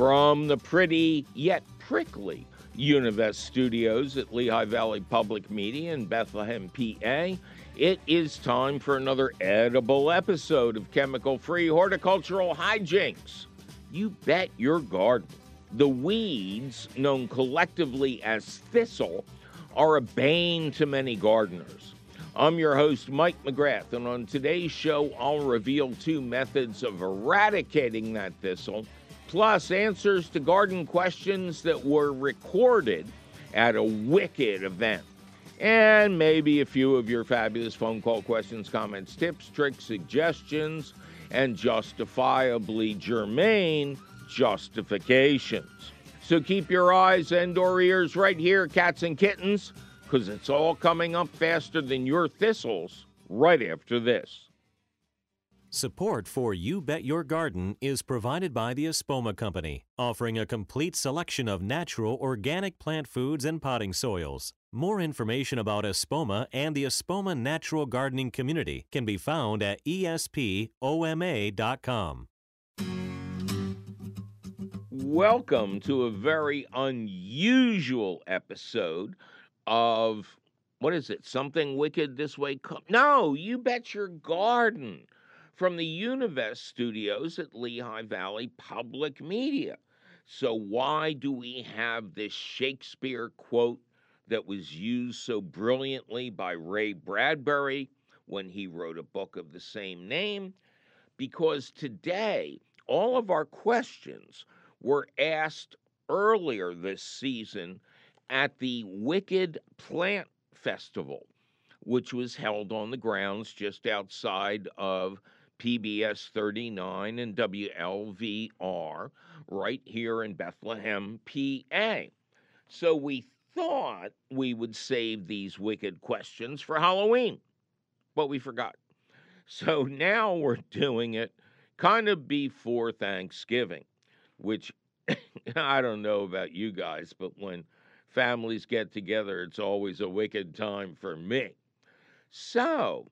From the pretty yet prickly Univest studios at Lehigh Valley Public Media in Bethlehem, PA, it is time for another edible episode of chemical free horticultural hijinks. You bet your garden. The weeds, known collectively as thistle, are a bane to many gardeners. I'm your host, Mike McGrath, and on today's show, I'll reveal two methods of eradicating that thistle, plus answers to garden questions that were recorded at a wicked event. And maybe a few of your fabulous phone call questions, comments, tips, tricks, suggestions, and justifiably germane justifications. So keep your eyes and or ears right here, cats and kittens, because it's all coming up faster than your thistles right after this. Support for You Bet Your Garden is provided by the Espoma Company, offering a complete selection of natural organic plant foods and potting soils. More information about Espoma and the Espoma Natural Gardening Community can be found at espoma.com. Welcome to a very unusual episode of what is it? Something wicked this way? Co- no, you bet your garden from the Univest studios at Lehigh Valley Public Media. So, why do we have this Shakespeare quote that was used so brilliantly by Ray Bradbury when he wrote a book of the same name? Because today, all of our questions were asked earlier this season at the Wicked Plant Festival, which was held on the grounds just outside of PBS 39 and WLVR right here in Bethlehem, PA. So we thought we would save these wicked questions for Halloween, but we forgot. So now we're doing it kind of before Thanksgiving which I don't know about you guys, but when families get together, it's always a wicked time for me. So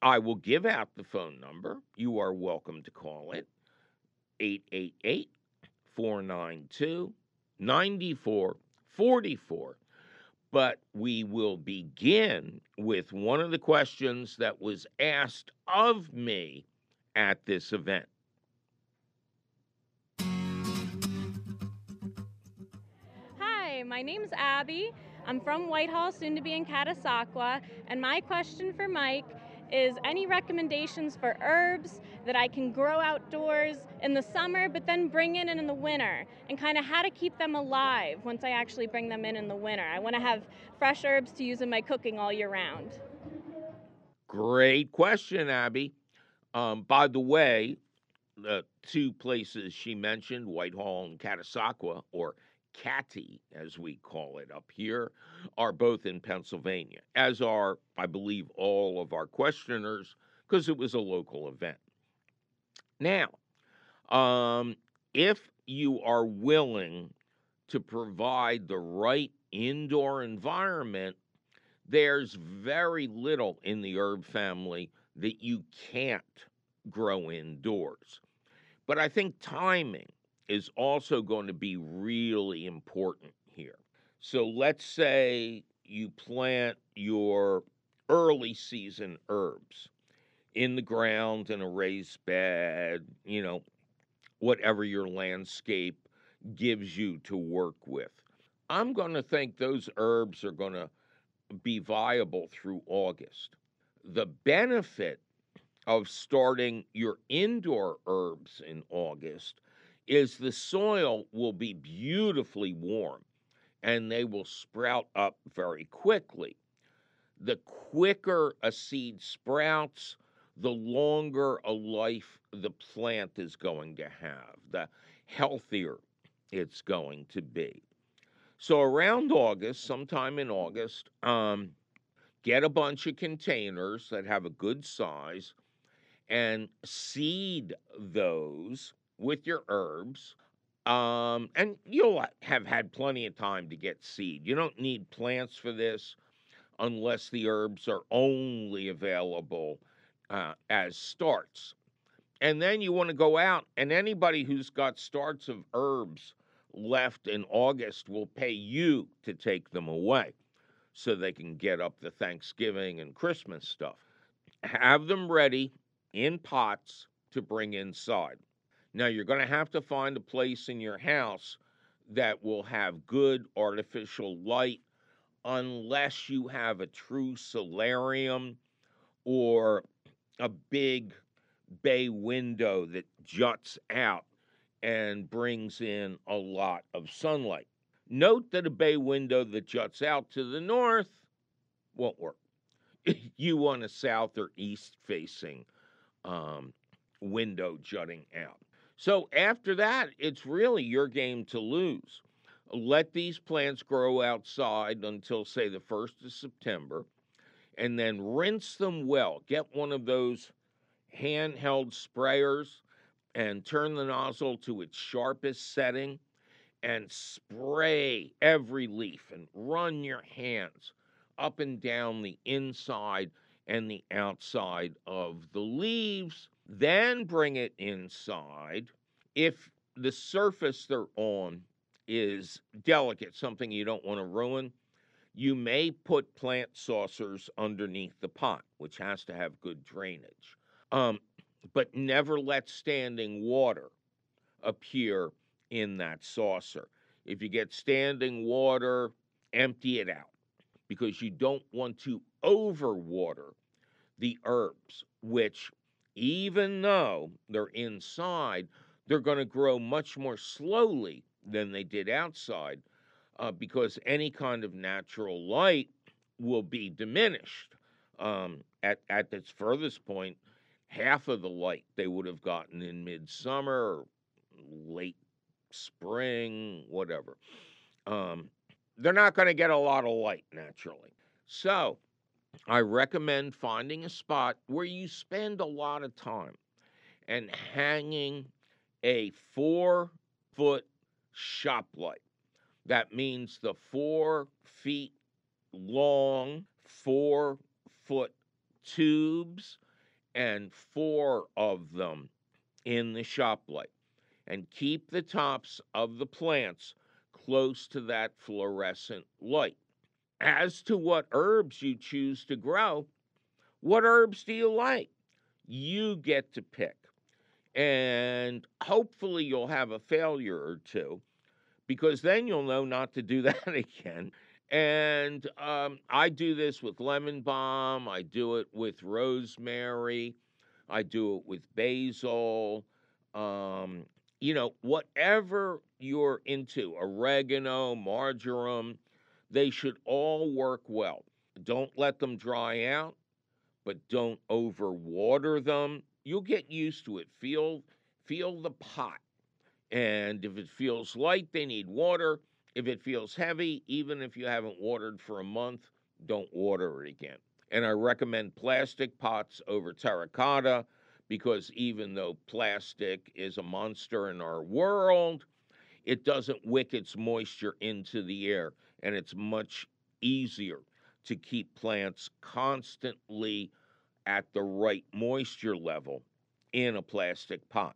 I will give out the phone number. You are welcome to call it 888 492 9444. But we will begin with one of the questions that was asked of me at this event. Hi, my name's Abby. I'm from Whitehall, soon to be in Catasauqua, and my question for Mike is any recommendations for herbs that I can grow outdoors in the summer but then bring in in the winter and kind of how to keep them alive once I actually bring them in in the winter. I want to have fresh herbs to use in my cooking all year round. Great question, Abby. Um, by the way, the two places she mentioned, Whitehall and Catasauqua, or Catty, as we call it up here, are both in Pennsylvania, as are, I believe, all of our questioners, because it was a local event. Now, um, if you are willing to provide the right indoor environment, there's very little in the herb family that you can't grow indoors. But I think timing is also going to be really important here. So let's say you plant your early season herbs in the ground in a raised bed, you know, whatever your landscape gives you to work with. I'm going to think those herbs are going to be viable through August. The benefit of starting your indoor herbs in August is the soil will be beautifully warm and they will sprout up very quickly. The quicker a seed sprouts, the longer a life the plant is going to have, the healthier it's going to be. So, around August, sometime in August, um, get a bunch of containers that have a good size and seed those with your herbs. Um, and you'll have had plenty of time to get seed. You don't need plants for this unless the herbs are only available uh, as starts. and then you want to go out, and anybody who's got starts of herbs left in August will pay you to take them away so they can get up the Thanksgiving and Christmas stuff. Have them ready in pots to bring inside. Now, you're going to have to find a place in your house that will have good artificial light unless you have a true solarium or a big bay window that juts out and brings in a lot of sunlight. Note that a bay window that juts out to the north won't work. you want a south or east facing um, window jutting out. So after that, it's really your game to lose. Let these plants grow outside until, say, the 1st of September, and then rinse them well. Get one of those handheld sprayers and turn the nozzle to its sharpest setting and spray every leaf and run your hands up and down the inside and the outside of the leaves. Then bring it inside. If the surface they're on is delicate, something you don't want to ruin, you may put plant saucers underneath the pot, which has to have good drainage. Um, but never let standing water appear in that saucer. If you get standing water, empty it out because you don't want to overwater the herbs, which, even though they're inside, they're going to grow much more slowly than they did outside uh, because any kind of natural light will be diminished. Um, at, at its furthest point, half of the light they would have gotten in midsummer late spring, whatever. Um, they're not going to get a lot of light naturally. So, I recommend finding a spot where you spend a lot of time and hanging a four foot shop light. That means the four feet long, four foot tubes and four of them in the shop light. And keep the tops of the plants close to that fluorescent light. As to what herbs you choose to grow, what herbs do you like? You get to pick. And hopefully you'll have a failure or two because then you'll know not to do that again. And um, I do this with lemon balm, I do it with rosemary, I do it with basil. Um, you know, whatever you're into, oregano, marjoram, they should all work well. Don't let them dry out, but don't overwater them. You'll get used to it. Feel feel the pot. And if it feels light, they need water. If it feels heavy, even if you haven't watered for a month, don't water it again. And I recommend plastic pots over terracotta because even though plastic is a monster in our world, it doesn't wick its moisture into the air and it's much easier to keep plants constantly at the right moisture level in a plastic pot.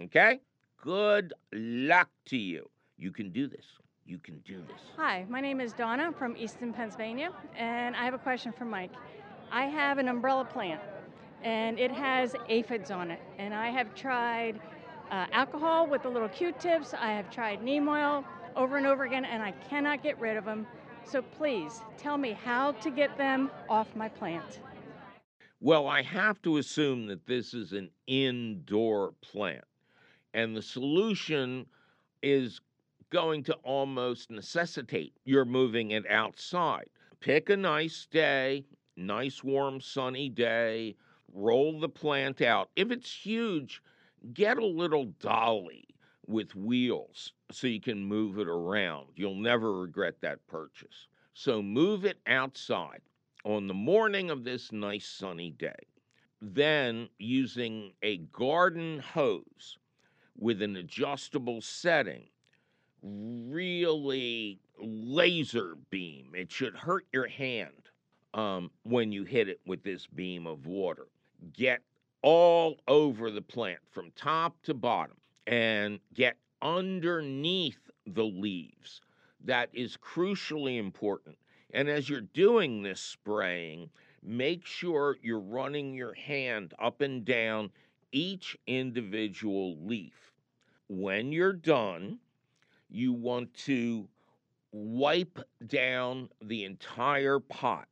Okay? Good luck to you. You can do this. You can do this. Hi, my name is Donna from Easton, Pennsylvania, and I have a question for Mike. I have an umbrella plant, and it has aphids on it, and I have tried uh, alcohol with the little Q-tips. I have tried neem oil over and over again, and I cannot get rid of them. So please tell me how to get them off my plant. Well, I have to assume that this is an indoor plant. And the solution is going to almost necessitate your moving it outside. Pick a nice day, nice, warm, sunny day, roll the plant out. If it's huge, get a little dolly with wheels so you can move it around. You'll never regret that purchase. So move it outside on the morning of this nice sunny day. Then, using a garden hose with an adjustable setting, really laser beam. It should hurt your hand um, when you hit it with this beam of water. Get all over the plant from top to bottom and get underneath the leaves. That is crucially important. And as you're doing this spraying, make sure you're running your hand up and down each individual leaf. When you're done, you want to wipe down the entire pot,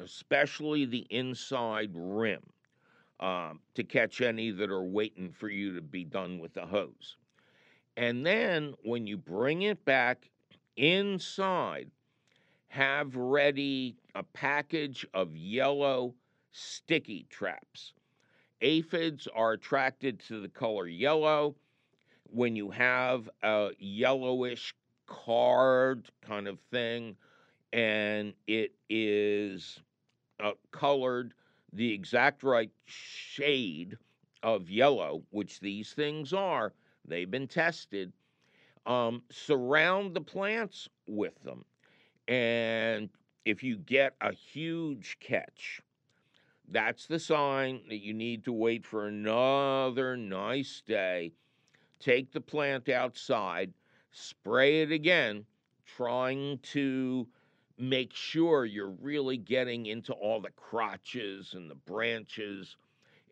especially the inside rim, um, to catch any that are waiting for you to be done with the hose. And then when you bring it back inside, have ready a package of yellow sticky traps. Aphids are attracted to the color yellow. When you have a yellowish card kind of thing, and it is uh, colored the exact right shade of yellow, which these things are, they've been tested. Um, surround the plants with them. And if you get a huge catch, that's the sign that you need to wait for another nice day. Take the plant outside, spray it again, trying to make sure you're really getting into all the crotches and the branches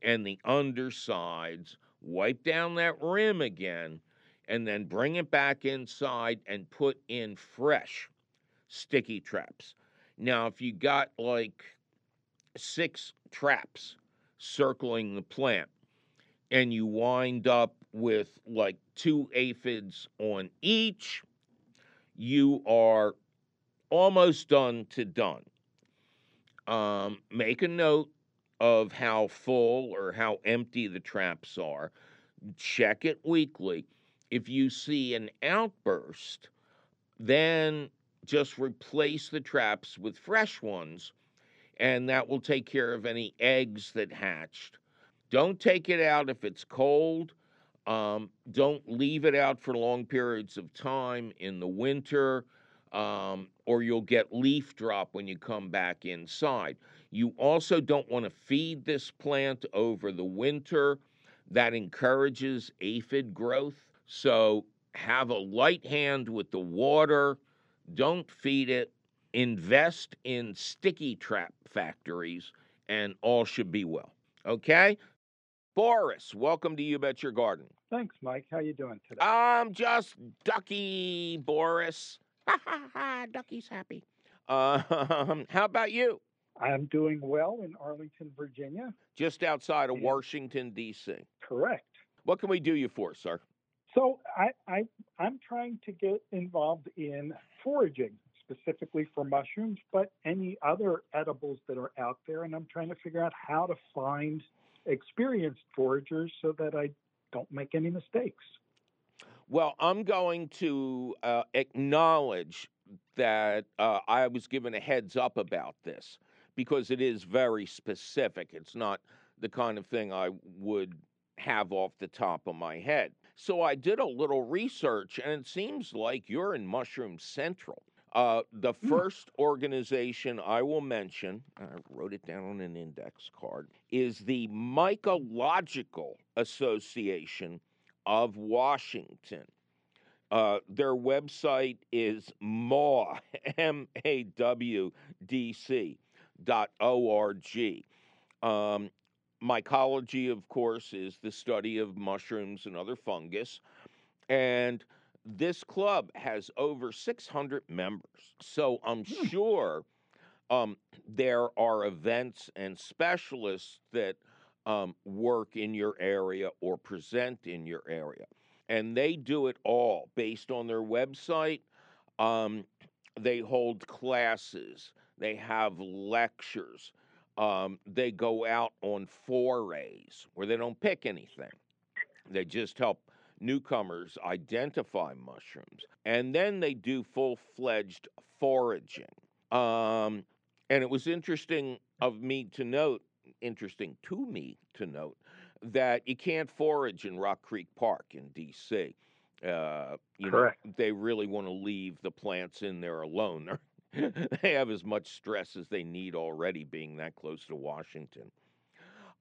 and the undersides. Wipe down that rim again and then bring it back inside and put in fresh sticky traps. Now, if you got like six traps circling the plant and you wind up with like two aphids on each, you are almost done to done. Um, make a note of how full or how empty the traps are. Check it weekly. If you see an outburst, then just replace the traps with fresh ones, and that will take care of any eggs that hatched. Don't take it out if it's cold. Um, don't leave it out for long periods of time in the winter, um, or you'll get leaf drop when you come back inside. You also don't want to feed this plant over the winter. That encourages aphid growth. So have a light hand with the water don't feed it. Invest in sticky trap factories, and all should be well. Okay? Boris, welcome to You Bet Your Garden. Thanks, Mike. How you doing today? I'm just Ducky, Boris. Ha ha ha! Ducky's happy. Um, how about you? I'm doing well in Arlington, Virginia. Just outside of Yeah. Washington, D.C. Correct. What can we do you for, sir? So I, I I'm trying to get involved in foraging specifically for mushrooms, but any other edibles that are out there, and I'm trying to figure out how to find experienced foragers so that I don't make any mistakes. Well, I'm going to uh, acknowledge that uh, I was given a heads up about this because it is very specific. It's not the kind of thing I would have off the top of my head. So I did a little research, and it seems like you're in Mushroom Central. Uh, the Hmm. first organization I will mention, I wrote it down on an index card, is the Mycological Association of Washington. Uh, their website is maw, M-A-W-D-C dot O-R-G. Um, mycology, of course, is the study of mushrooms and other fungus. And this club has over 600 members. So I'm Hmm. sure um, there are events and specialists that um, work in your area or present in your area. And they do it all based on their website. Um, they hold classes, they have lectures, um, they go out on forays where they don't pick anything. They just help newcomers identify mushrooms. And then they do full fledged foraging. Um, and it was interesting of me to note, interesting to me to note, that you can't forage in Rock Creek Park in DC. Uh, you Correct. know, they really want to leave the plants in there alone. They have as much stress as they need already being that close to Washington.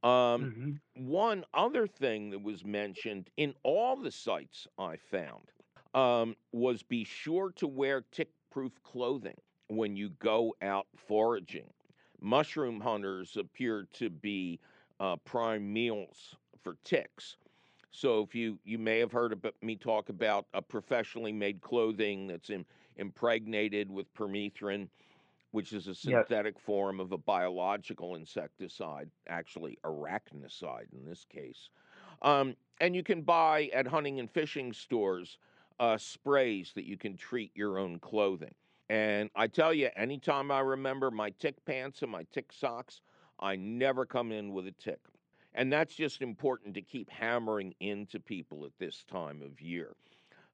Um, mm-hmm. One other thing that was mentioned in all the sites I found um, was be sure to wear tick proof clothing when you go out foraging. Mushroom hunters appear to be uh, prime meals for ticks. So if you you may have heard about me talk about a professionally made clothing that's in, impregnated with permethrin, which is a synthetic yes. form of a biological insecticide, actually arachnicide in this case. Um, and you can buy at hunting and fishing stores uh, sprays that you can treat your own clothing. And I tell you, anytime I remember my tick pants and my tick socks, I never come in with a tick. And that's just important to keep hammering into people at this time of year.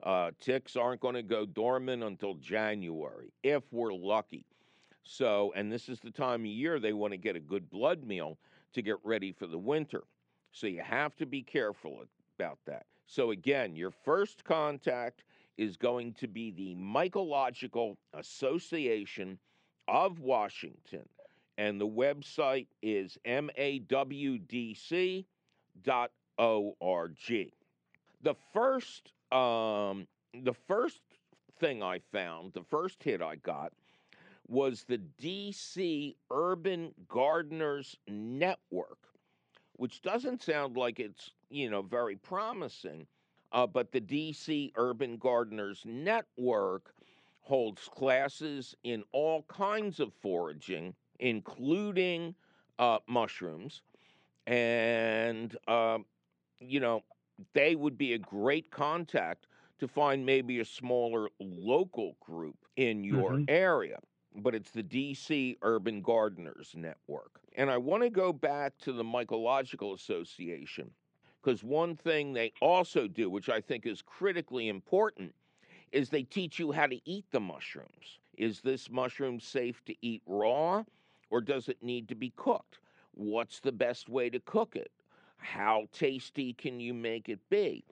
Uh, ticks aren't going to go dormant until January, if we're lucky. So, and this is the time of year they want to get a good blood meal to get ready for the winter. So you have to be careful about that. So, again, your first contact is going to be the Mycological Association of Washington. And the website is mawdc.org. The first, um, the first thing I found, the first hit I got, was the DC Urban Gardeners Network, which doesn't sound like it's, you know, very promising. Uh, but the DC Urban Gardeners Network holds classes in all kinds of foraging, including uh, mushrooms. And, uh, you know, they would be a great contact to find maybe a smaller local group in your mm-hmm. area but it's the DC Urban Gardeners Network. And I want to go back to the Mycological Association because one thing they also do, which I think is critically important, is they teach you how to eat the mushrooms. Is this mushroom safe to eat raw or does it need to be cooked? What's the best way to cook it? How tasty can you make it be?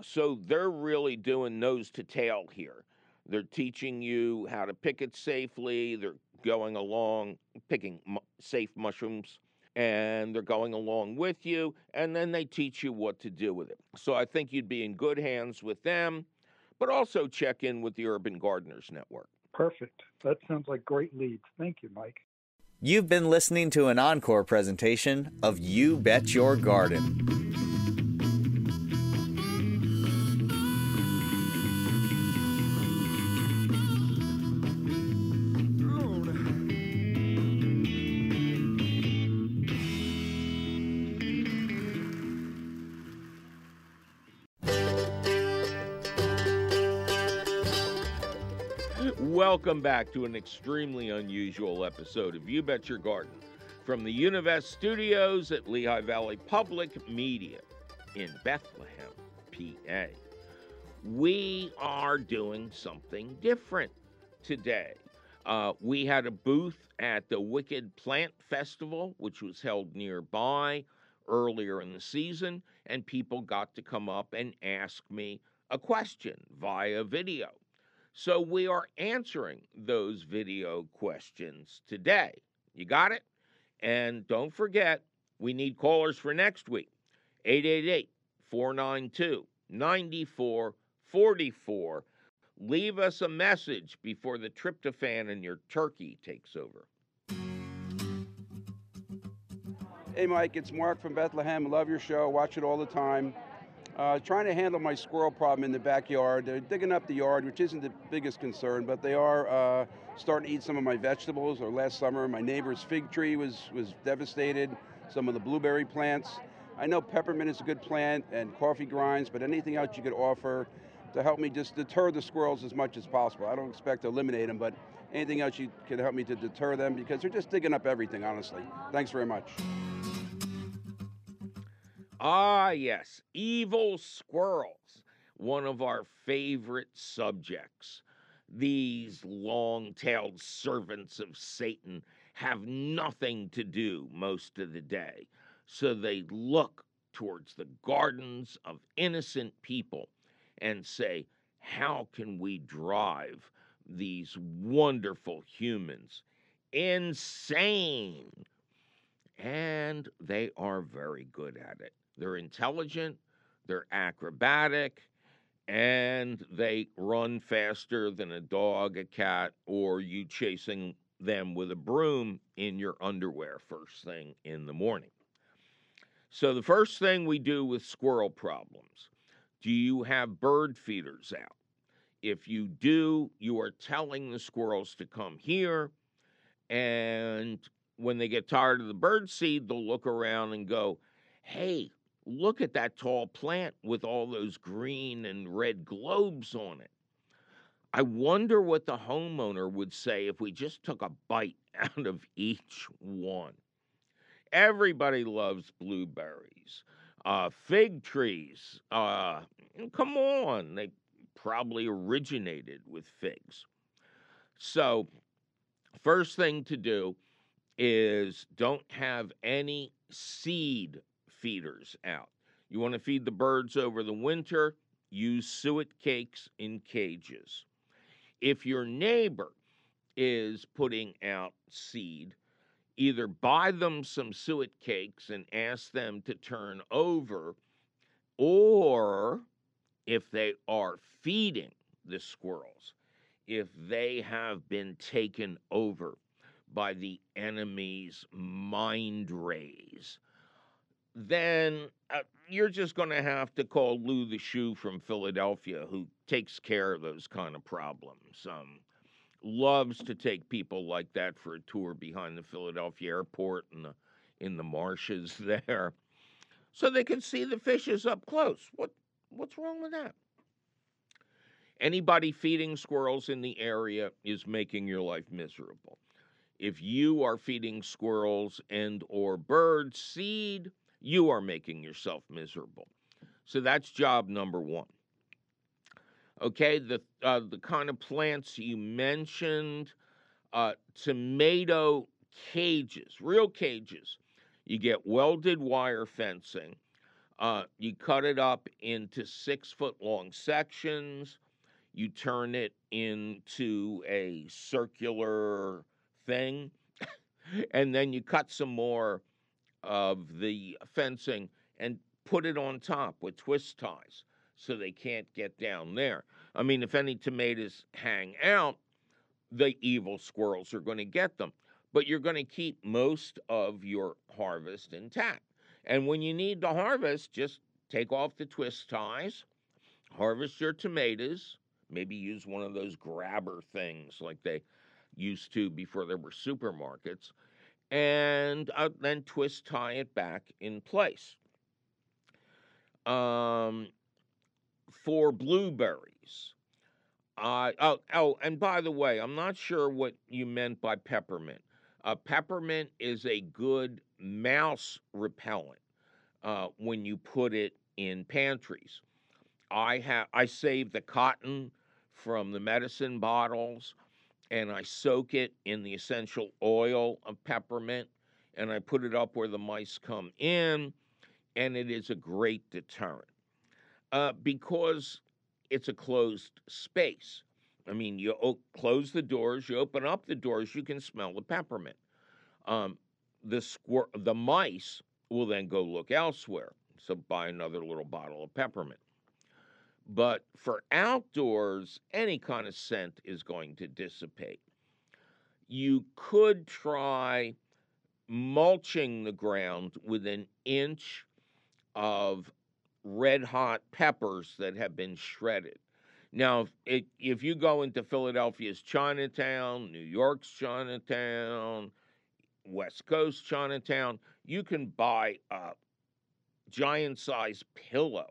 So they're really doing nose to tail here. They're teaching you how to pick it safely. They're going along picking mu- safe mushrooms and they're going along with you and then they teach you what to do with it. So I think you'd be in good hands with them, but also check in with the Urban Gardeners Network. Perfect. That sounds like great leads. Thank you, Mike. You've been listening to an encore presentation of You Bet Your Garden. Welcome back to an extremely unusual episode of You Bet Your Garden from the Univest studios at Lehigh Valley Public Media in Bethlehem, PA. We are doing something different today. Uh, we had a booth at the Wicked Plant Festival, which was held nearby earlier in the season, and people got to come up and ask me a question via video. So we are answering those video questions today. You got it? And don't forget, we need callers for next week 888 492 9444. Leave us a message before the tryptophan in your turkey takes over. Hey, Mike, it's Mark from Bethlehem. Love your show. Watch it all the time. Uh, trying to handle my squirrel problem in the backyard. They're digging up the yard, which isn't the biggest concern, but they are uh, starting to eat some of my vegetables. Or last summer, my neighbor's fig tree was, was devastated, some of the blueberry plants. I know peppermint is a good plant and coffee grinds, but anything else you could offer to help me just deter the squirrels as much as possible. I don't expect to eliminate them, but anything else you could help me to deter them because they're just digging up everything, honestly. Thanks very much. Ah, yes, evil squirrels, one of our favorite subjects. These long tailed servants of Satan have nothing to do most of the day, so they look towards the gardens of innocent people and say, How can we drive these wonderful humans insane? and they are very good at it. They're intelligent, they're acrobatic, and they run faster than a dog, a cat, or you chasing them with a broom in your underwear first thing in the morning. So, the first thing we do with squirrel problems do you have bird feeders out? If you do, you are telling the squirrels to come here. And when they get tired of the bird seed, they'll look around and go, hey, look at that tall plant with all those green and red globes on it. I wonder what the homeowner would say if we just took a bite out of each one. Everybody loves blueberries, uh, fig trees. Uh, come on, they probably originated with figs. So, first thing to do is don't have any seed feeders out. You want to feed the birds over the winter, use suet cakes in cages. If your neighbor is putting out seed, either buy them some suet cakes and ask them to turn over, or if they are feeding the squirrels, if they have been taken over by the enemy's mind rays, then uh, you're just going to have to call Lou the Shoe from Philadelphia, who takes care of those kind of problems. Um, loves to take people like that for a tour behind the Philadelphia airport and the in the marshes there, so they can see the fishes up close. What what's wrong with that? Anybody feeding squirrels in the area is making your life miserable. If you are feeding squirrels and or birds seed, you are making yourself miserable. So that's job number one. Okay, the uh, the kind of plants you mentioned, uh, tomato cages, real cages. You get welded wire fencing. Uh, you cut it up into six foot long sections. You turn it into a circular thing, and then you cut some more of the fencing and put it on top with twist ties so they can't get down there. I mean, if any tomatoes hang out, the evil squirrels are going to get them. But you're going to keep most of your harvest intact. And when you need to harvest, just take off the twist ties, harvest your tomatoes, maybe use one of those grabber things like they used to before there were supermarkets, and uh, then twist tie it back in place. Um, for blueberries, uh, oh, oh, and by the way, I'm not sure what you meant by peppermint. Uh, peppermint is a good mouse repellent uh, when you put it in pantries. I have I save the cotton from the medicine bottles and I soak it in the essential oil of peppermint and I put it up where the mice come in, and it is a great deterrent uh, because it's a closed space. I mean, you o- close the doors, you open up the doors, you can smell the peppermint. Um, the squir- the mice will then go look elsewhere, so buy another little bottle of peppermint. But for outdoors, any kind of scent is going to dissipate. You could try mulching the ground with an inch of red hot peppers that have been shredded. Now, if, it, if you go into Philadelphia's Chinatown, New York's Chinatown, West Coast Chinatown, you can buy a giant sized pillow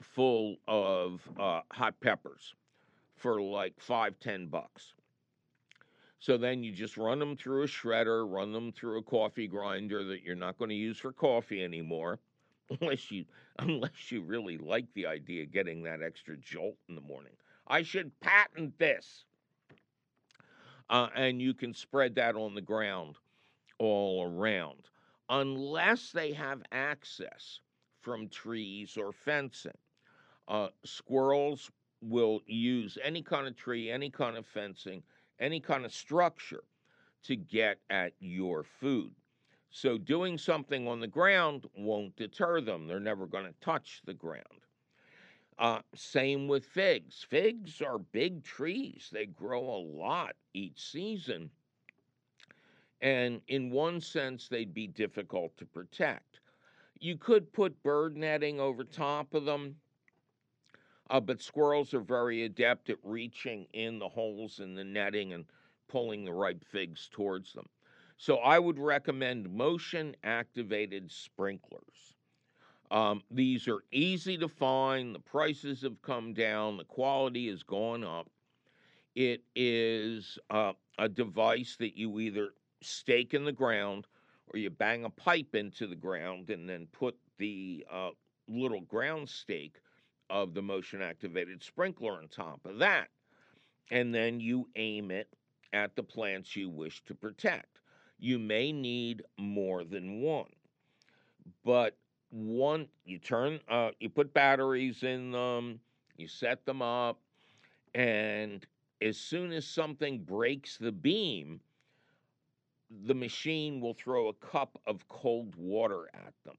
full of uh, hot peppers for like five, ten bucks. So then you just run them through a shredder, run them through a coffee grinder that you're not going to use for coffee anymore, unless you unless you really like the idea of getting that extra jolt in the morning. I should patent this. Uh, and you can spread that on the ground all around, unless they have access from trees or fencing. Uh, squirrels will use any kind of tree, any kind of fencing, any kind of structure to get at your food. So doing something on the ground won't deter them. They're never going to touch the ground. Uh, same with figs. Figs are big trees, they grow a lot each season. And in one sense, they'd be difficult to protect. You could put bird netting over top of them, uh, but squirrels are very adept at reaching in the holes in the netting and pulling the ripe figs towards them. So I would recommend motion activated sprinklers. Um, these are easy to find. The prices have come down. The quality has gone up. It is uh, a device that you either stake in the ground or you bang a pipe into the ground and then put the uh, little ground stake of the motion activated sprinkler on top of that. And then you aim it at the plants you wish to protect. You may need more than one, but one you turn uh, you put batteries in them you set them up and as soon as something breaks the beam the machine will throw a cup of cold water at them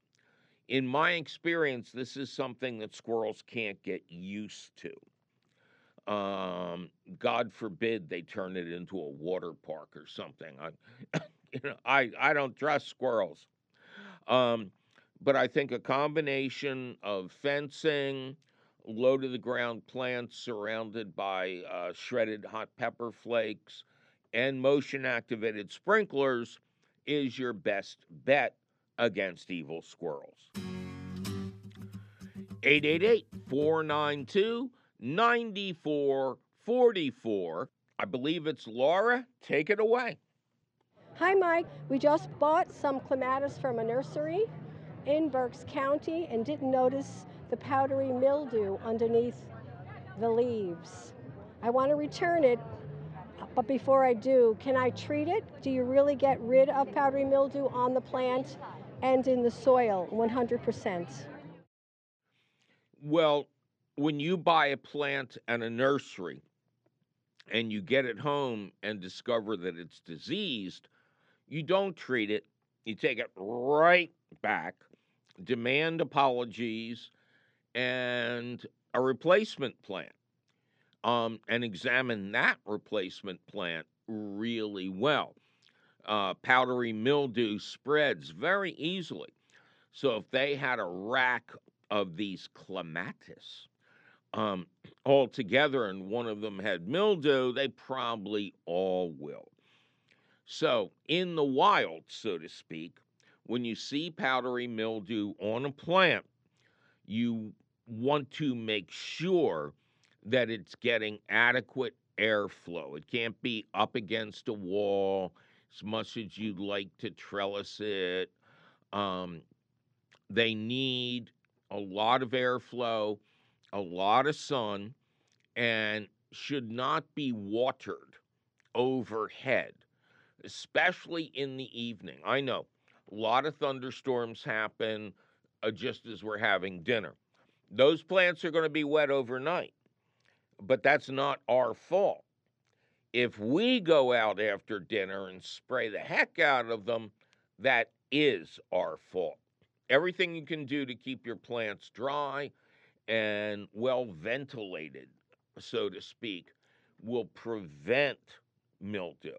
in my experience this is something that squirrels can't get used to. Um, god forbid they turn it into a water park or something. I you know i i don't trust squirrels. Um, but I think a combination of fencing, low to the ground plants surrounded by uh, shredded hot pepper flakes, and motion activated sprinklers is your best bet against evil squirrels. 888 492 9444. I believe it's Laura. Take it away. Hi, Mike. We just bought some clematis from a nursery in Berks County and didn't notice the powdery mildew underneath the leaves. I want to return it, but before I do, can I treat it? Do you really get rid of powdery mildew on the plant and in the soil 100%? Well, when you buy a plant at a nursery and you get it home and discover that it's diseased, you don't treat it. You take it right back demand apologies, and a replacement plant. Um, and examine that replacement plant really well. Uh, powdery mildew spreads very easily. So if they had a rack of these clematis um, all together and one of them had mildew, they probably all will. So in the wild, so to speak, when you see powdery mildew on a plant, you want to make sure that it's getting adequate airflow. It can't be up against a wall as much as you'd like to trellis it. Um, they need a lot of airflow, a lot of sun, and should not be watered overhead, especially in the evening. I know a lot of thunderstorms happen uh, just as we're having dinner. Those plants are going to be wet overnight, but that's not our fault. If we go out after dinner and spray the heck out of them, that is our fault. Everything you can do to keep your plants dry and well ventilated, so to speak, will prevent mildew.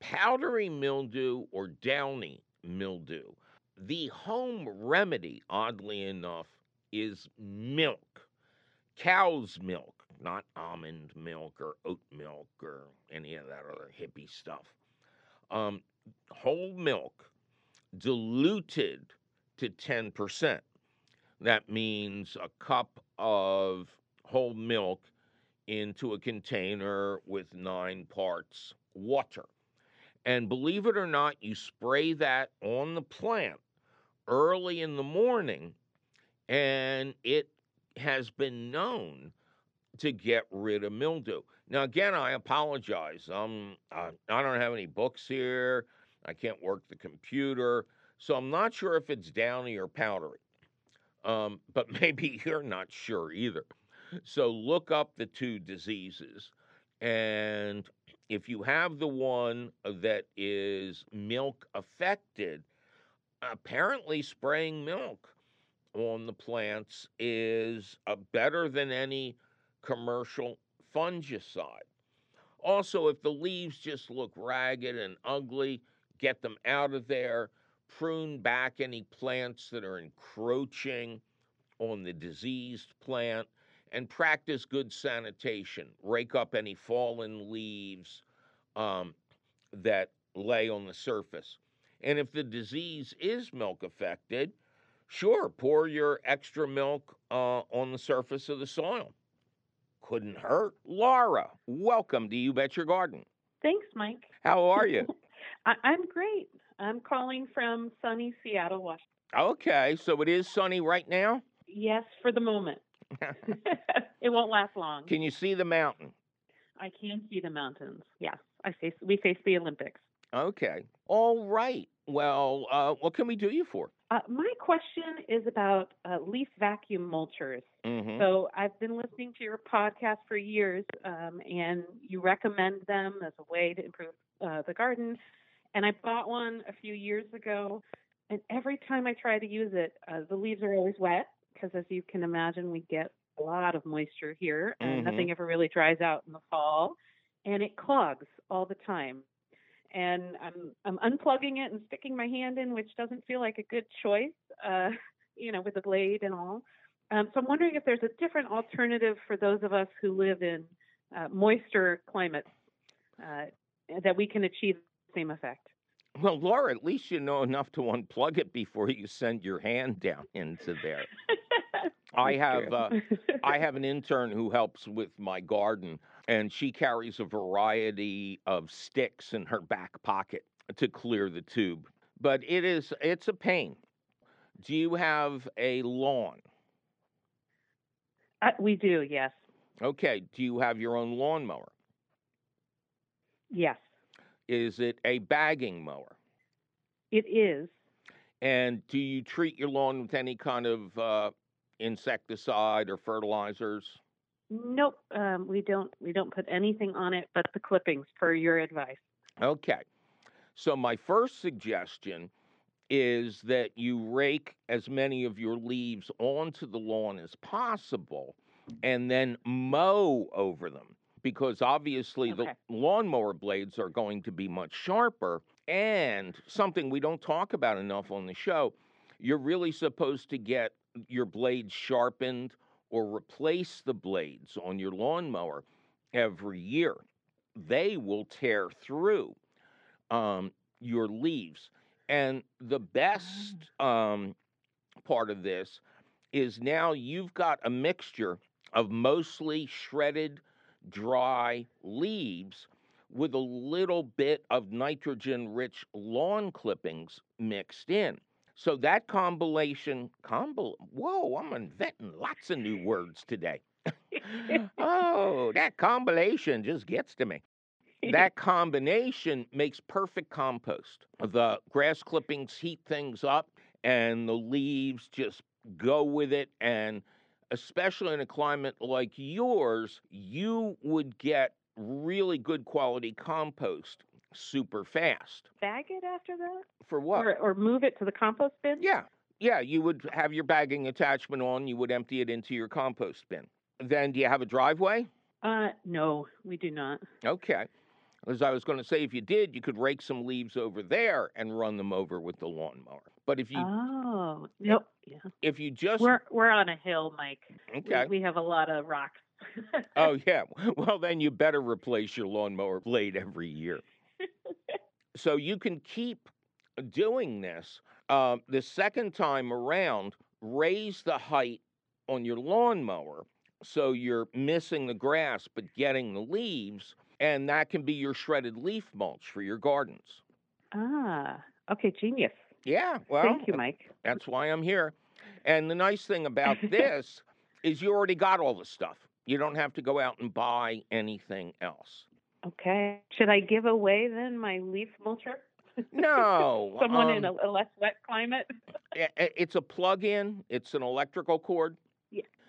Powdery mildew or downy mildew. The home remedy, oddly enough, is milk, cow's milk, not almond milk or oat milk or any of that other hippie stuff. Um, whole milk diluted to 10%. That means a cup of whole milk into a container with nine parts water. And believe it or not, you spray that on the plant early in the morning, and it has been known to get rid of mildew. Now, again, I apologize. Um, uh, I don't have any books here. I can't work the computer, so I'm not sure if it's downy or powdery. Um, but maybe you're not sure either. So look up the two diseases and if you have the one that is milk affected, apparently spraying milk on the plants is uh, better than any commercial fungicide. Also, if the leaves just look ragged and ugly, get them out of there, prune back any plants that are encroaching on the diseased plant, and practice good sanitation. Rake up any fallen leaves um, that lay on the surface. And if the disease is milk affected, sure, pour your extra milk uh, on the surface of the soil. Couldn't hurt. Laura, welcome to You Bet Your Garden. Thanks, Mike. How are you? I- I'm great. I'm calling from sunny Seattle, Washington. okay, so it is sunny right now. Yes, for the moment. it won't last long. Can you see the mountain? I can see the mountains. Yes, I face. We face the Olympics. Okay. All right. Well, uh, what can we do you for? Uh, my question is about uh, leaf vacuum mulchers. Mm-hmm. So I've been listening to your podcast for years, um, and you recommend them as a way to improve uh, the garden. And I bought one a few years ago, and every time I try to use it, uh, the leaves are always wet because, as you can imagine, we get a lot of moisture here, and Mhm. nothing ever really dries out in the fall, and it clogs all the time. And I'm I'm unplugging it and sticking my hand in, which doesn't feel like a good choice, uh, you know, with the blade and all. Um, so I'm wondering if there's a different alternative for those of us who live in uh, moister climates uh, that we can achieve the same effect. Well, Laura, at least you know enough to unplug it before you send your hand down into there. I have uh, I have an intern who helps with my garden, and she carries a variety of sticks in her back pocket to clear the tube. But it is it's a pain. Do you have a lawn? Uh, we do, yes, Okay. Do you have your own lawnmower? yes, Is it a bagging mower? it is. And do you treat your lawn with any kind of uh, insecticide or fertilizers? Nope, um, we don't. We don't put anything on it but the clippings, per your advice. Okay. So, my first suggestion is that you rake as many of your leaves onto the lawn as possible and then mow over them because obviously Okay. the lawnmower blades are going to be much sharper. And something we don't talk about enough on the show, you're really supposed to get your blades sharpened or replace the blades on your lawnmower every year. They will tear through um, your leaves. And the best um, part of this is now you've got a mixture of mostly shredded, dry leaves with a little bit of nitrogen rich lawn clippings mixed in. So that combination, combo, whoa, I'm inventing lots of new words today. oh, that combination just gets to me that combination makes perfect compost. The grass clippings heat things up, and the leaves just go with it. And especially in a climate like yours, you would get really good quality compost super fast. Bag it after that, For what? or or move it to the compost bin. Yeah. Yeah, you would have your bagging attachment on, you would empty it into your compost bin. Then, do you have a driveway? Uh, no, we do not. Okay. As I was going to say, if you did, you could rake some leaves over there and run them over with the lawnmower. But if you Oh, nope. Yeah, if you just we're we're on a hill, Mike. We- okay, We, have a lot of rocks. oh yeah, well then you better replace your lawnmower blade every year. So you can keep doing this. Um, the second time around, raise the height on your lawnmower so you're missing the grass but getting the leaves, and that can be your shredded leaf mulch for your gardens. ah, okay, genius. Yeah, well, Thank you, Mike. That's why I'm here. And the nice thing about this is you already got all the stuff. You don't have to go out and buy anything else. Okay. Should I give away then my leaf mulcher? No, Someone in a, um, a less wet climate? It's a plug-in. It's an electrical cord.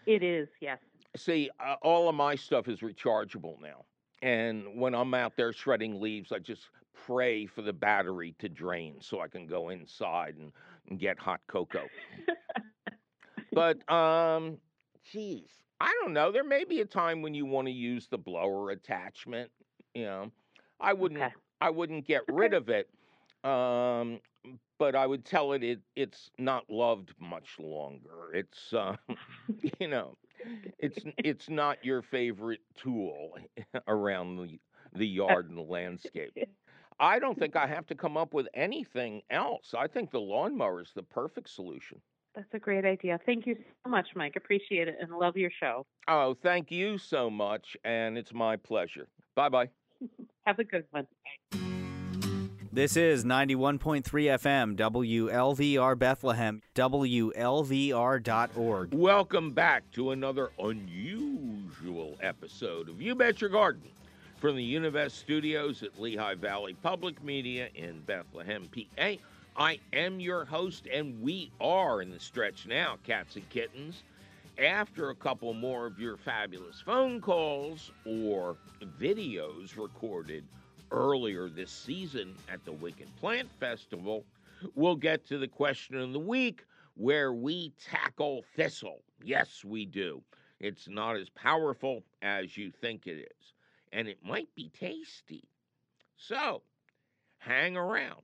It is, yes. See, uh, all of my stuff is rechargeable now. And when I'm out there shredding leaves, I just pray for the battery to drain so I can go inside and and get hot cocoa. but um, geez, I don't know. There may be a time when you want to use the blower attachment. You know, I wouldn't. Okay. I wouldn't get rid of it. Um, but I would tell it, it it's not loved much longer. It's uh, you know, it's it's not your favorite tool around the the yard and the landscape. I don't think I have to come up with anything else. I think the lawnmower is the perfect solution. That's a great idea. Thank you so much, Mike. Appreciate it and love your show. Oh, thank you so much, and it's my pleasure. Bye bye. Have a good one. This is 91.3 FM, WLVR Bethlehem, WLVR.org. Welcome back to another unusual episode of You Bet Your Garden from the Univest studios at Lehigh Valley Public Media in Bethlehem, PA. I am your host, and we are in the stretch now, cats and kittens. After a couple more of your fabulous phone calls or videos recorded earlier this season at the Wicked Plant Festival, we'll get to the question of the week where we tackle thistle. Yes, we do. It's not as powerful as you think it is, and it might be tasty. So, hang around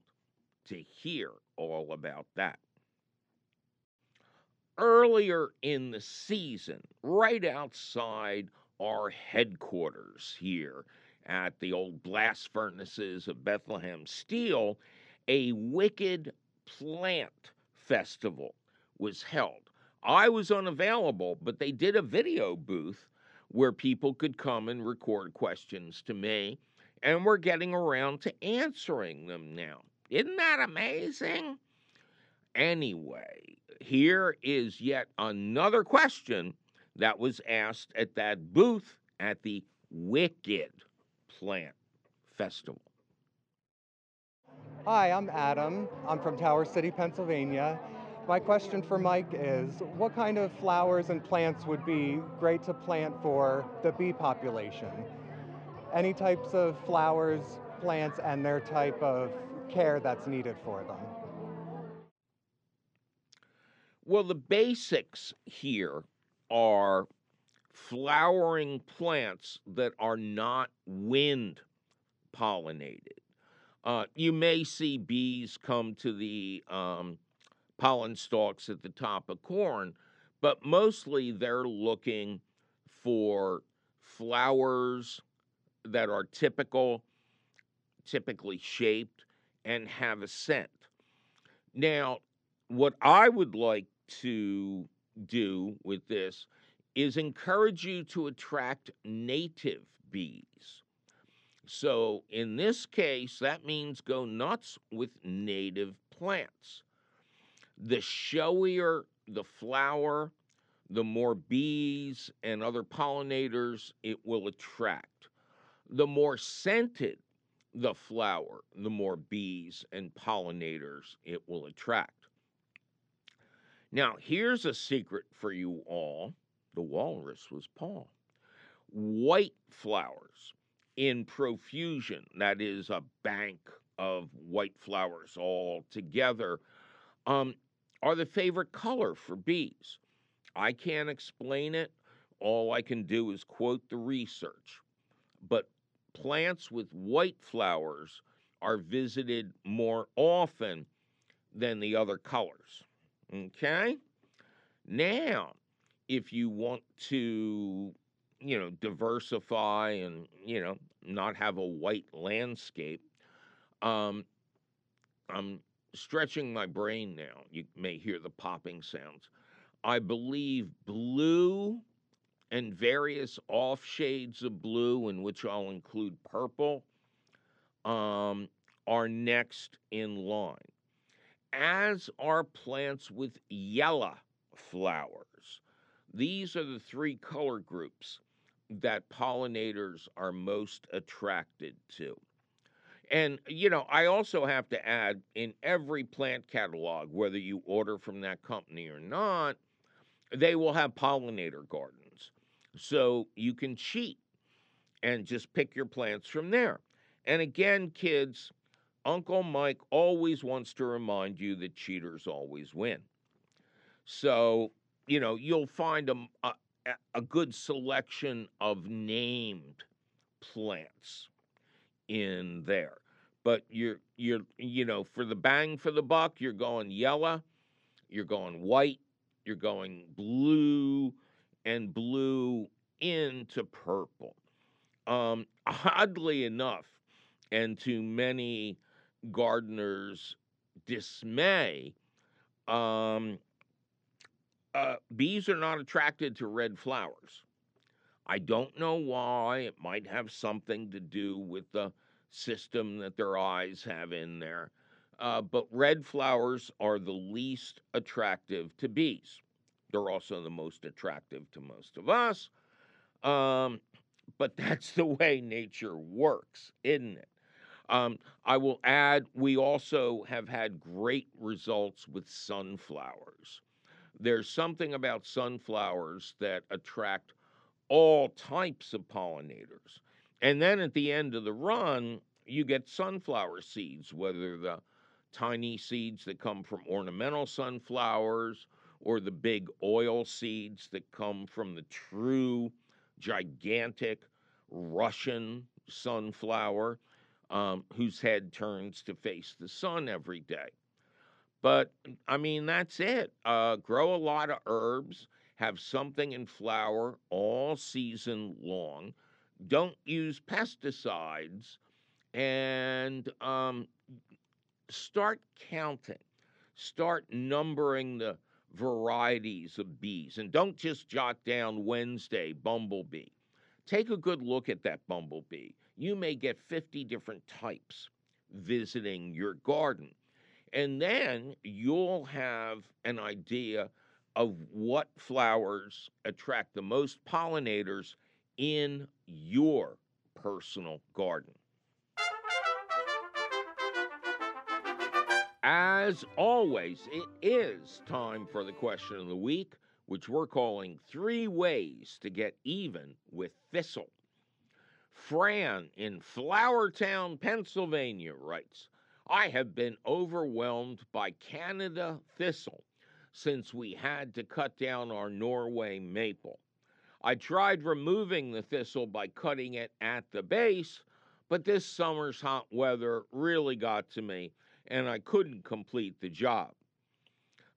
to hear all about that. Earlier in the season, right outside our headquarters here at the old blast furnaces of Bethlehem Steel, a wicked plant festival was held. I was unavailable, but they did a video booth where people could come and record questions to me, and we're getting around to answering them now. Isn't that amazing? Anyway, here is yet another question that was asked at that booth at the Wicked Plant Festival. Hi, I'm Adam. I'm from Tower City, Pennsylvania. My question for Mike is what kind of flowers and plants would be great to plant for the bee population? Any types of flowers, plants, and their type of care that's needed for them? Well, the basics here are flowering plants that are not wind pollinated. Uh, you may see bees come to the um, pollen stalks at the top of corn, but mostly they're looking for flowers that are typical, typically shaped, and have a scent. Now, what I would like to do with this is encourage you to attract native bees. So, in this case, that means go nuts with native plants. The showier the flower, the more bees and other pollinators it will attract. The more scented the flower, the more bees and pollinators it will attract. Now, here's a secret for you all the walrus was Paul. White flowers in profusion, that is a bank of white flowers all together, um, are the favorite color for bees. I can't explain it. All I can do is quote the research. But plants with white flowers are visited more often than the other colors. Okay? Now, if you want to, you know, diversify and, you know, not have a white landscape, um, I'm stretching my brain now. You may hear the popping sounds. I believe blue and various off shades of blue, in which I'll include purple, um, are next in line, as are plants with yellow flowers. These are the three color groups that pollinators are most attracted to. And, you know, I also have to add in every plant catalog, whether you order from that company or not, they will have pollinator gardens. So you can cheat and just pick your plants from there. And again, kids, Uncle Mike always wants to remind you that cheaters always win. So, you know, you'll find a, a, a good selection of named plants in there. But you're you're you know, for the bang for the buck, you're going yellow, you're going white, you're going blue and blue into purple. Um, oddly enough, and to many gardeners' dismay, um, uh, bees are not attracted to red flowers. I don't know why. It might have something to do with the system that their eyes have in there. Uh, but red flowers are the least attractive to bees. They're also the most attractive to most of us. Um, but that's the way nature works, isn't it? Um, I will add, we also have had great results with sunflowers. There's something about sunflowers that attract all types of pollinators. And then at the end of the run, you get sunflower seeds, whether the tiny seeds that come from ornamental sunflowers or the big oil seeds that come from the true gigantic Russian sunflower um, whose head turns to face the sun every day. But I mean, that's it. Uh, grow a lot of herbs, have something in flower all season long. Don't use pesticides and um, start counting. Start numbering the varieties of bees and don't just jot down Wednesday bumblebee. Take a good look at that bumblebee. You may get 50 different types visiting your garden. And then you'll have an idea of what flowers attract the most pollinators in your personal garden. As always, it is time for the question of the week, which we're calling Three Ways to Get Even with Thistle. Fran in Flourtown, Pennsylvania writes I have been overwhelmed by Canada thistle since we had to cut down our Norway maple. I tried removing the thistle by cutting it at the base, but this summer's hot weather really got to me and I couldn't complete the job.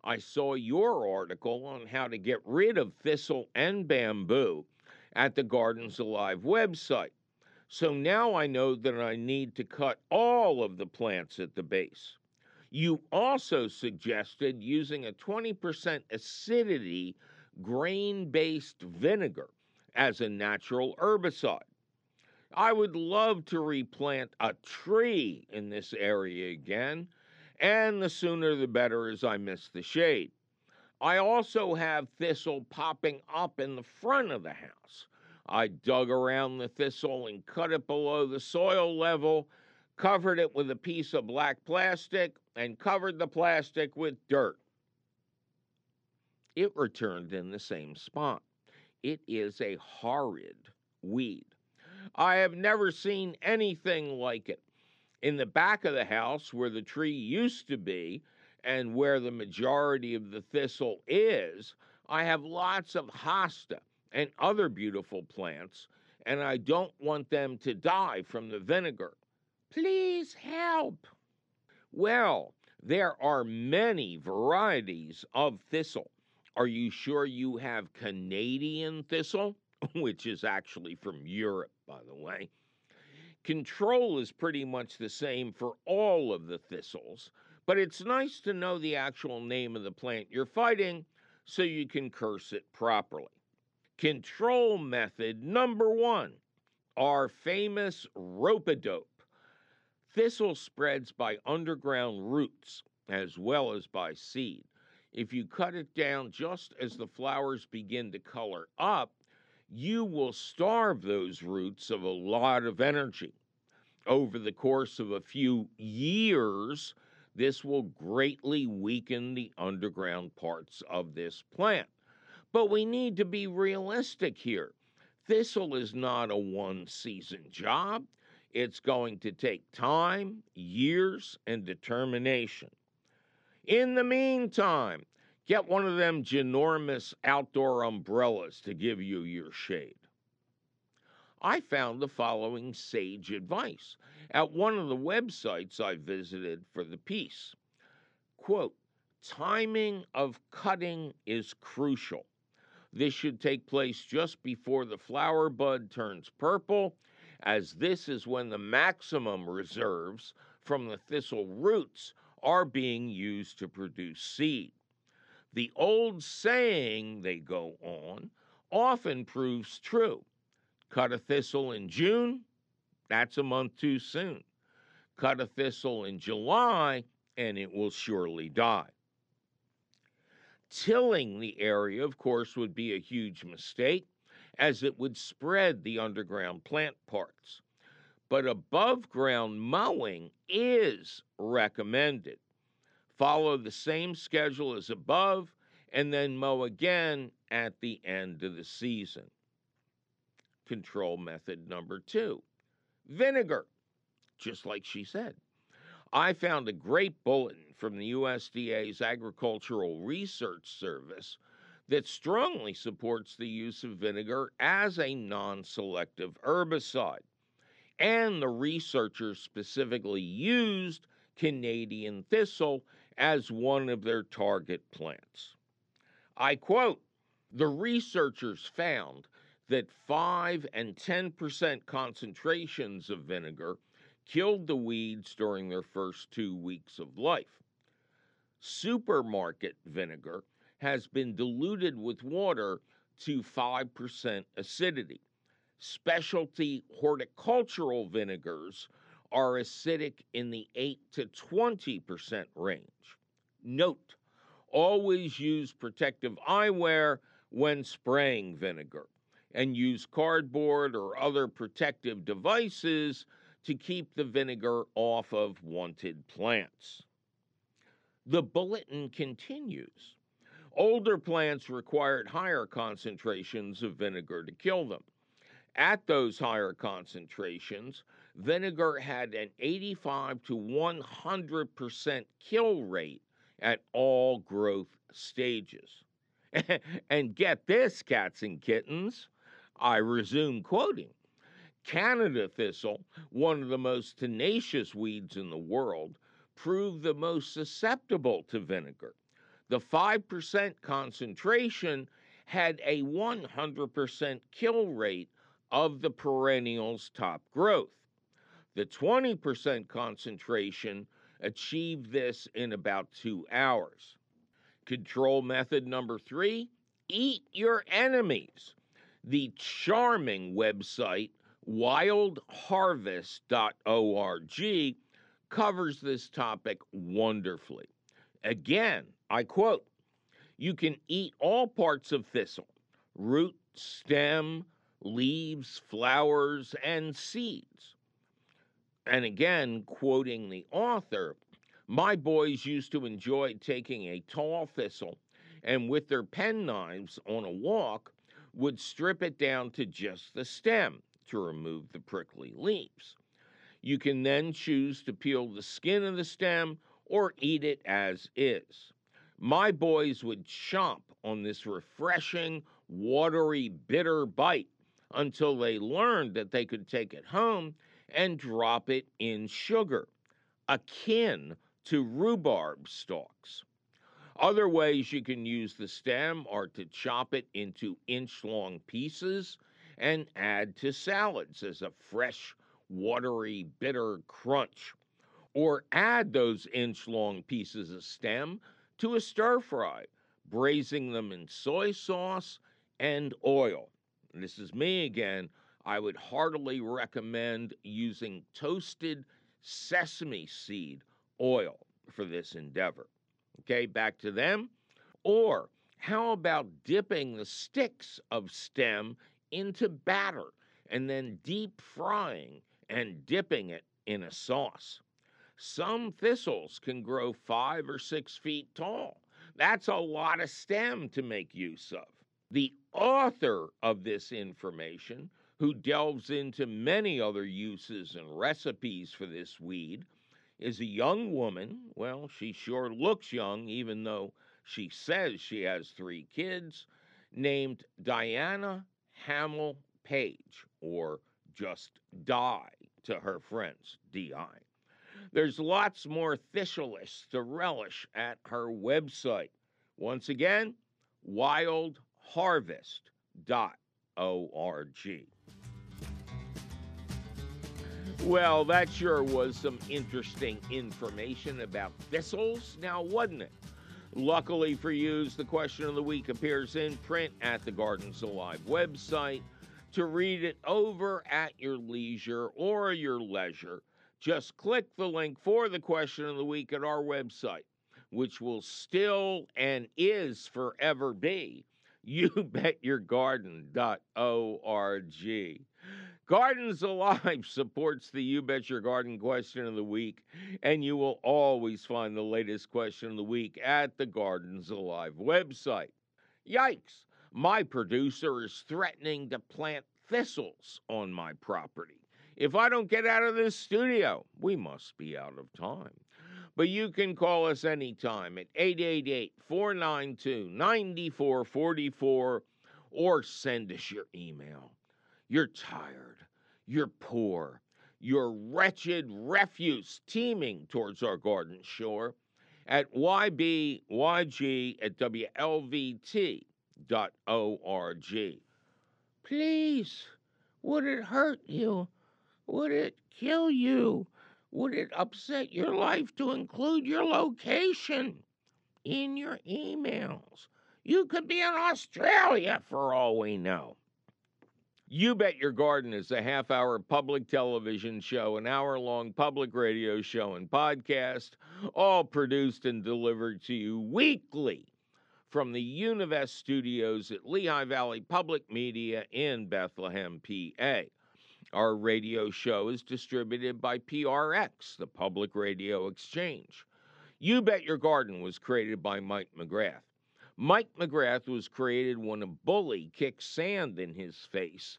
I saw your article on how to get rid of thistle and bamboo at the Gardens Alive website. So now I know that I need to cut all of the plants at the base. You also suggested using a 20% acidity grain based vinegar as a natural herbicide. I would love to replant a tree in this area again, and the sooner the better as I miss the shade. I also have thistle popping up in the front of the house. I dug around the thistle and cut it below the soil level, covered it with a piece of black plastic, and covered the plastic with dirt. It returned in the same spot. It is a horrid weed. I have never seen anything like it. In the back of the house, where the tree used to be and where the majority of the thistle is, I have lots of hosta and other beautiful plants, and I don't want them to die from the vinegar. Please help. Well, there are many varieties of thistle. Are you sure you have Canadian thistle, which is actually from Europe? by the way. Control is pretty much the same for all of the thistles, but it's nice to know the actual name of the plant you're fighting so you can curse it properly. Control method number one our famous rope-a-dope. Thistle spreads by underground roots as well as by seed. If you cut it down just as the flowers begin to color up, you will starve those roots of a lot of energy. Over the course of a few years, this will greatly weaken the underground parts of this plant. But we need to be realistic here. Thistle is not a one season job. It's going to take time, years, and determination. In the meantime, get one of them ginormous outdoor umbrellas to give you your shade. I found the following sage advice at one of the websites I visited for the piece. Quote, timing of cutting is crucial. This should take place just before the flower bud turns purple, as this is when the maximum reserves from the thistle roots are being used to produce seed. The old saying, they go on, often proves true. Cut a thistle in June, that's a month too soon. Cut a thistle in July, and it will surely die. Tilling the area, of course, would be a huge mistake, as it would spread the underground plant parts. But above ground mowing is recommended. Follow the same schedule as above, and then mow again at the end of the season. Control method number two vinegar, just like she said. I found a great bulletin from the USDA's Agricultural Research Service that strongly supports the use of vinegar as a non selective herbicide. And the researchers specifically used Canadian thistle as one of their target plants. I quote The researchers found that 5 and 10% concentrations of vinegar killed the weeds during their first two weeks of life. Supermarket vinegar has been diluted with water to 5% acidity. Specialty horticultural vinegars are acidic in the 8 to 20% range. Note, always use protective eyewear when spraying vinegar and use cardboard or other protective devices to keep the vinegar off of wanted plants. The bulletin continues. Older plants required higher concentrations of vinegar to kill them. At those higher concentrations, vinegar had an 85 to 100% kill rate at all growth stages. and get this, cats and kittens, I resume quoting. Canada thistle, one of the most tenacious weeds in the world, proved the most susceptible to vinegar. The 5% concentration had a 100% kill rate of the perennial's top growth. The 20% concentration achieved this in about two hours. Control method number three eat your enemies. The charming website wildharvest.org covers this topic wonderfully. Again, I quote You can eat all parts of thistle root, stem, leaves, flowers, and seeds. And again, quoting the author, my boys used to enjoy taking a tall thistle and with their penknives on a walk would strip it down to just the stem to remove the prickly leaves. You can then choose to peel the skin of the stem or eat it as is. My boys would chomp on this refreshing, watery, bitter bite until they learned that they could take it home and drop it in sugar, akin to rhubarb stalks. Other ways you can use the stem are to chop it into inch long pieces and add to salads as a fresh, watery, bitter crunch. Or add those inch long pieces of stem to a stir fry, braising them in soy sauce and oil. This is me again. I would heartily recommend using toasted sesame seed oil for this endeavor. Okay, back to them. Or how about dipping the sticks of stem into batter and then deep frying and dipping it in a sauce. Some thistles can grow five or six feet tall. That's a lot of stem to make use of. The author of this information, who delves into many other uses and recipes for this weed, is a young woman. Well, she sure looks young, even though she says she has three kids, named Diana Hamill Page, or just die to her friends, DI. Mm-hmm. There's lots more thistleists to relish at her website. Once again, wildharvest.org. Well, that sure was some interesting information about thistles, now wasn't it? Luckily for you, the question of the week appears in print at the Gardens Alive website. To read it over at your leisure or your leisure, just click the link for the question of the week at our website, which will still and is forever be youbetyourgarden.org. Gardens Alive supports the You Bet Your Garden question of the week, and you will always find the latest question of the week at the Gardens Alive website. Yikes! My producer is threatening to plant thistles on my property. If I don't get out of this studio, we must be out of time. But you can call us anytime at 888 492 9444 or send us your email. You're tired, you're poor, you're wretched refuse teeming towards our garden shore at ybyg at wlvt.org. Please, would it hurt you? Would it kill you? Would it upset your life to include your location in your emails? You could be in Australia for all we know. You Bet Your Garden is a half hour public television show, an hour long public radio show, and podcast, all produced and delivered to you weekly from the Univest studios at Lehigh Valley Public Media in Bethlehem, PA. Our radio show is distributed by PRX, the Public Radio Exchange. You Bet Your Garden was created by Mike McGrath. Mike McGrath was created when a bully kicked sand in his face,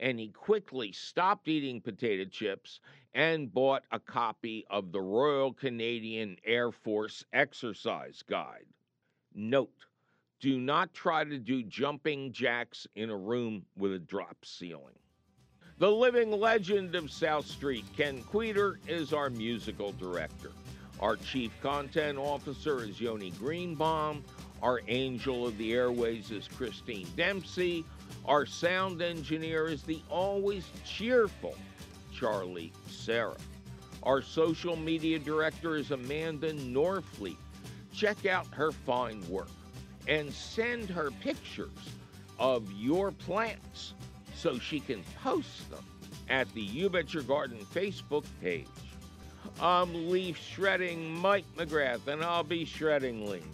and he quickly stopped eating potato chips and bought a copy of the Royal Canadian Air Force Exercise Guide. Note do not try to do jumping jacks in a room with a drop ceiling. The living legend of South Street, Ken Queter, is our musical director. Our chief content officer is Yoni Greenbaum. Our angel of the airways is Christine Dempsey. Our sound engineer is the always cheerful Charlie Sarah. Our social media director is Amanda Norfleet. Check out her fine work and send her pictures of your plants so she can post them at the You Bet Your Garden Facebook page. I'm leaf shredding Mike McGrath, and I'll be shredding leaves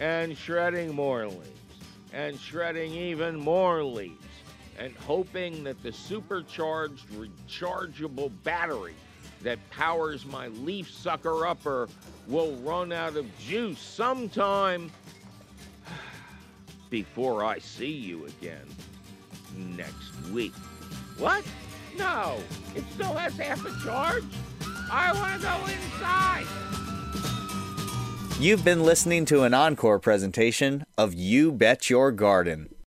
and shredding more leaves and shredding even more leaves and hoping that the supercharged rechargeable battery that powers my leaf sucker upper will run out of juice sometime before I see you again next week. What? No, it still has half a charge. I want to go inside. You've been listening to an encore presentation of You Bet Your Garden.